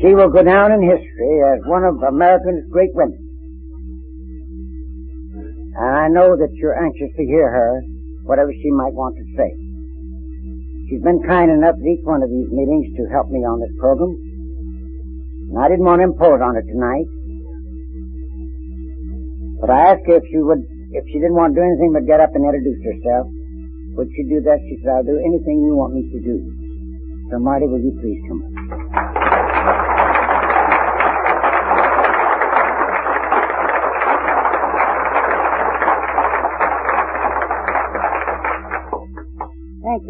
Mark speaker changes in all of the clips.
Speaker 1: She will go down in history as one of America's great women. And I know that you're anxious to hear her, whatever she might want to say. She's been kind enough at each one of these meetings to help me on this program. And I didn't want to impose on her tonight. But I asked her if she would, if she didn't want to do anything but get up and introduce herself. Would she do that? She said, I'll do anything you want me to do. So Marty, will you please come up?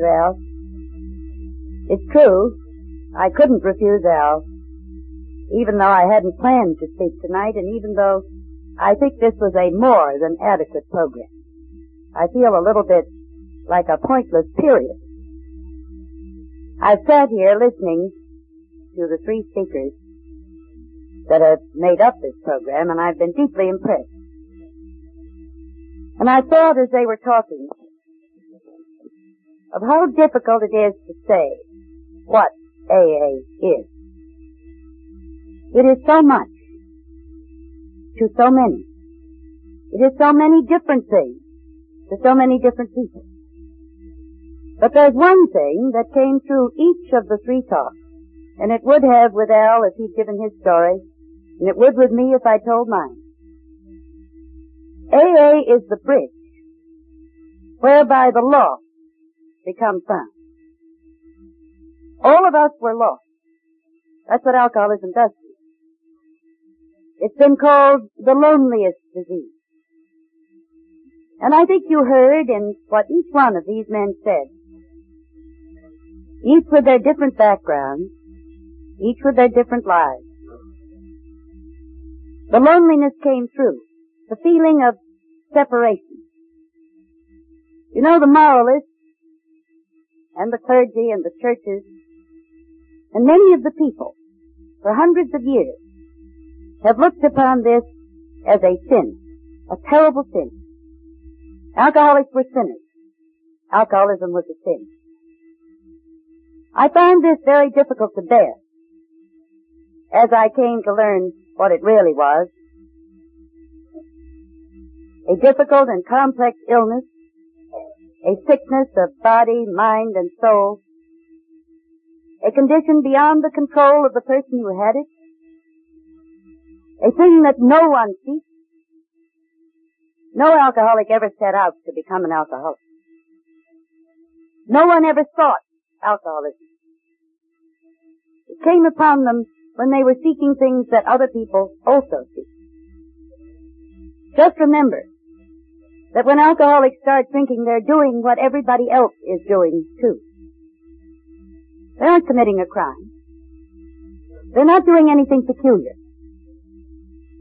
Speaker 2: Al. It's true. I couldn't refuse Al. Even though I hadn't planned to speak tonight, and even though I think this was a more than adequate program. I feel a little bit like a pointless period. I've sat here listening to the three speakers that have made up this program, and I've been deeply impressed. And I thought as they were talking of how difficult it is to say what AA is. It is so much to so many. It is so many different things to so many different people. But there's one thing that came through each of the three talks, and it would have with Al if he'd given his story, and it would with me if I told mine. AA is the bridge whereby the lost become found. All of us were lost. That's what alcoholism does to you. It's been called the loneliest disease. And I think you heard in what each one of these men said, each with their different backgrounds, each with their different lives. The loneliness came through, the feeling of separation. You know, the moralists and the clergy and the churches and many of the people for hundreds of years have looked upon this as a sin, a terrible sin. Alcoholics were sinners. Alcoholism was a sin. I found this very difficult to bear as I came to learn what it really was. A difficult and complex illness, a sickness of body, mind, and soul, a condition beyond the control of the person who had it, a thing that no one seeks. No alcoholic ever set out to become an alcoholic. No one ever sought alcoholism. It came upon them when they were seeking things that other people also seek. Just remember that when alcoholics start drinking, they're doing what everybody else is doing too. They aren't committing a crime. They're not doing anything peculiar.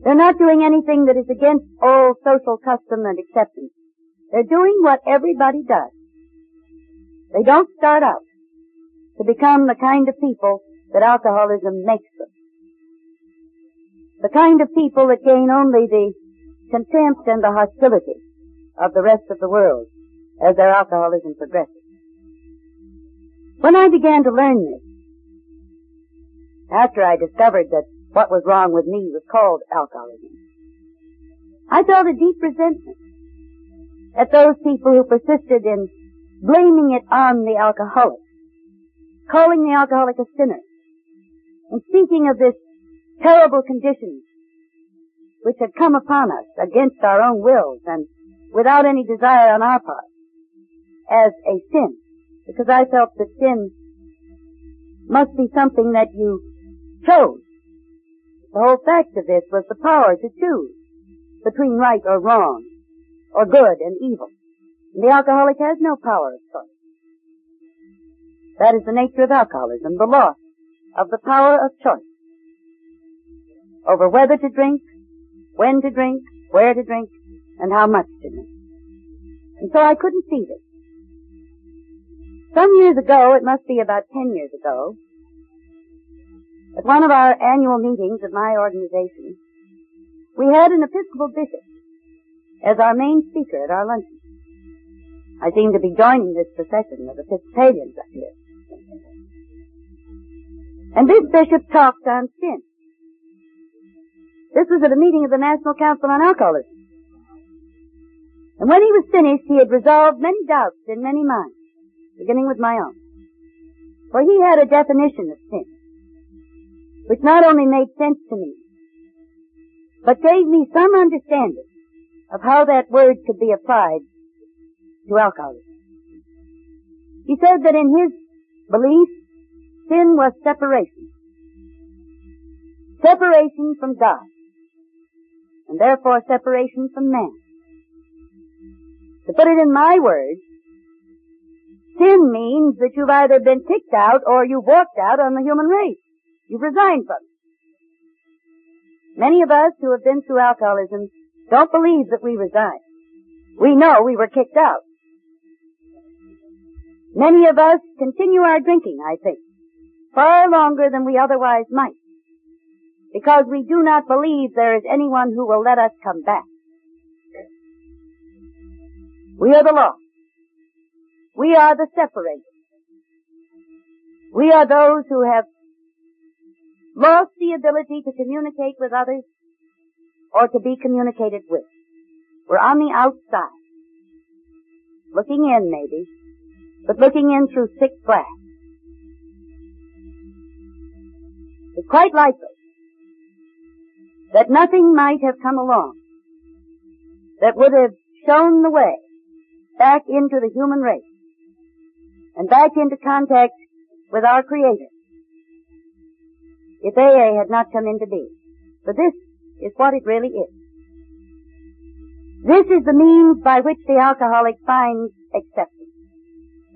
Speaker 2: They're not doing anything that is against all social custom and acceptance. They're doing what everybody does. They don't start out to become the kind of people that alcoholism makes them. The kind of people that gain only the contempt and the hostility of the rest of the world as their alcoholism progresses. When I began to learn this, after I discovered that what was wrong with me was called alcoholism. I felt a deep resentment at those people who persisted in blaming it on the alcoholic, calling the alcoholic a sinner, and speaking of this terrible condition which had come upon us against our own wills and without any desire on our part as a sin, because I felt that sin must be something that you chose the whole fact of this was the power to choose between right or wrong, or good and evil. And the alcoholic has no power of choice. That is the nature of alcoholism, the loss of the power of choice over whether to drink, when to drink, where to drink, and how much to drink. And so I couldn't see this. Some years ago, it must be about ten years ago, at one of our annual meetings of my organization, we had an Episcopal bishop as our main speaker at our luncheon. I seem to be joining this procession of Episcopalians up here. And this bishop talked on sin. This was at a meeting of the National Council on Alcoholism. And when he was finished, he had resolved many doubts in many minds, beginning with my own. For he had a definition of sin, which not only made sense to me, but gave me some understanding of how that word could be applied to alcoholism. He said that in his belief, sin was separation. Separation from God. And therefore separation from man. To put it in my words, sin means that you've either been kicked out or you've walked out on the human race. You've resigned from it. Many of us who have been through alcoholism don't believe that we resigned. We know we were kicked out. Many of us continue our drinking, I think, far longer than we otherwise might, because we do not believe there is anyone who will let us come back. We are the lost. We are the separated. We are those who have lost the ability to communicate with others or to be communicated with. We're on the outside. Looking in, maybe, but looking in through thick glass. It's quite likely that nothing might have come along that would have shown the way back into the human race and back into contact with our Creator if AA had not come into being. But this is what it really is. This is the means by which the alcoholic finds acceptance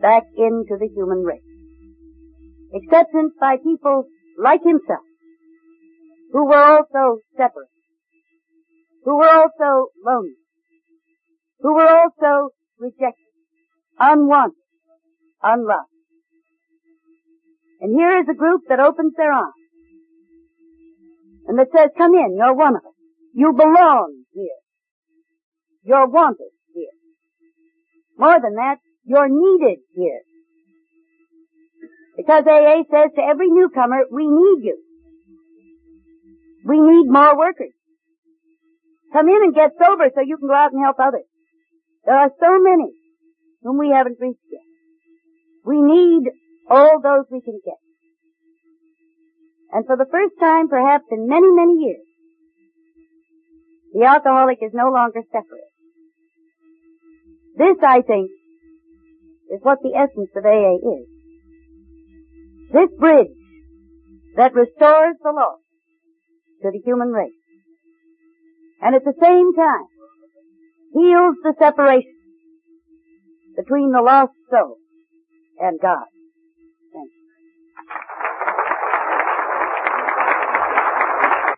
Speaker 2: back into the human race. Acceptance by people like himself, who were also separate, who were also lonely, who were also rejected, unwanted, unloved. And here is a group that opens their arms and that says, come in, you're one of us. You belong here. You're wanted here. More than that, you're needed here. Because AA says to every newcomer, we need you. We need more workers. Come in and get sober so you can go out and help others. There are so many whom we haven't reached yet. We need all those we can get. And for the first time, perhaps in many, many years, the alcoholic is no longer separate. This, I think, is what the essence of AA is. This bridge that restores the lost to the human race. And at the same time, heals the separation between the lost soul and God.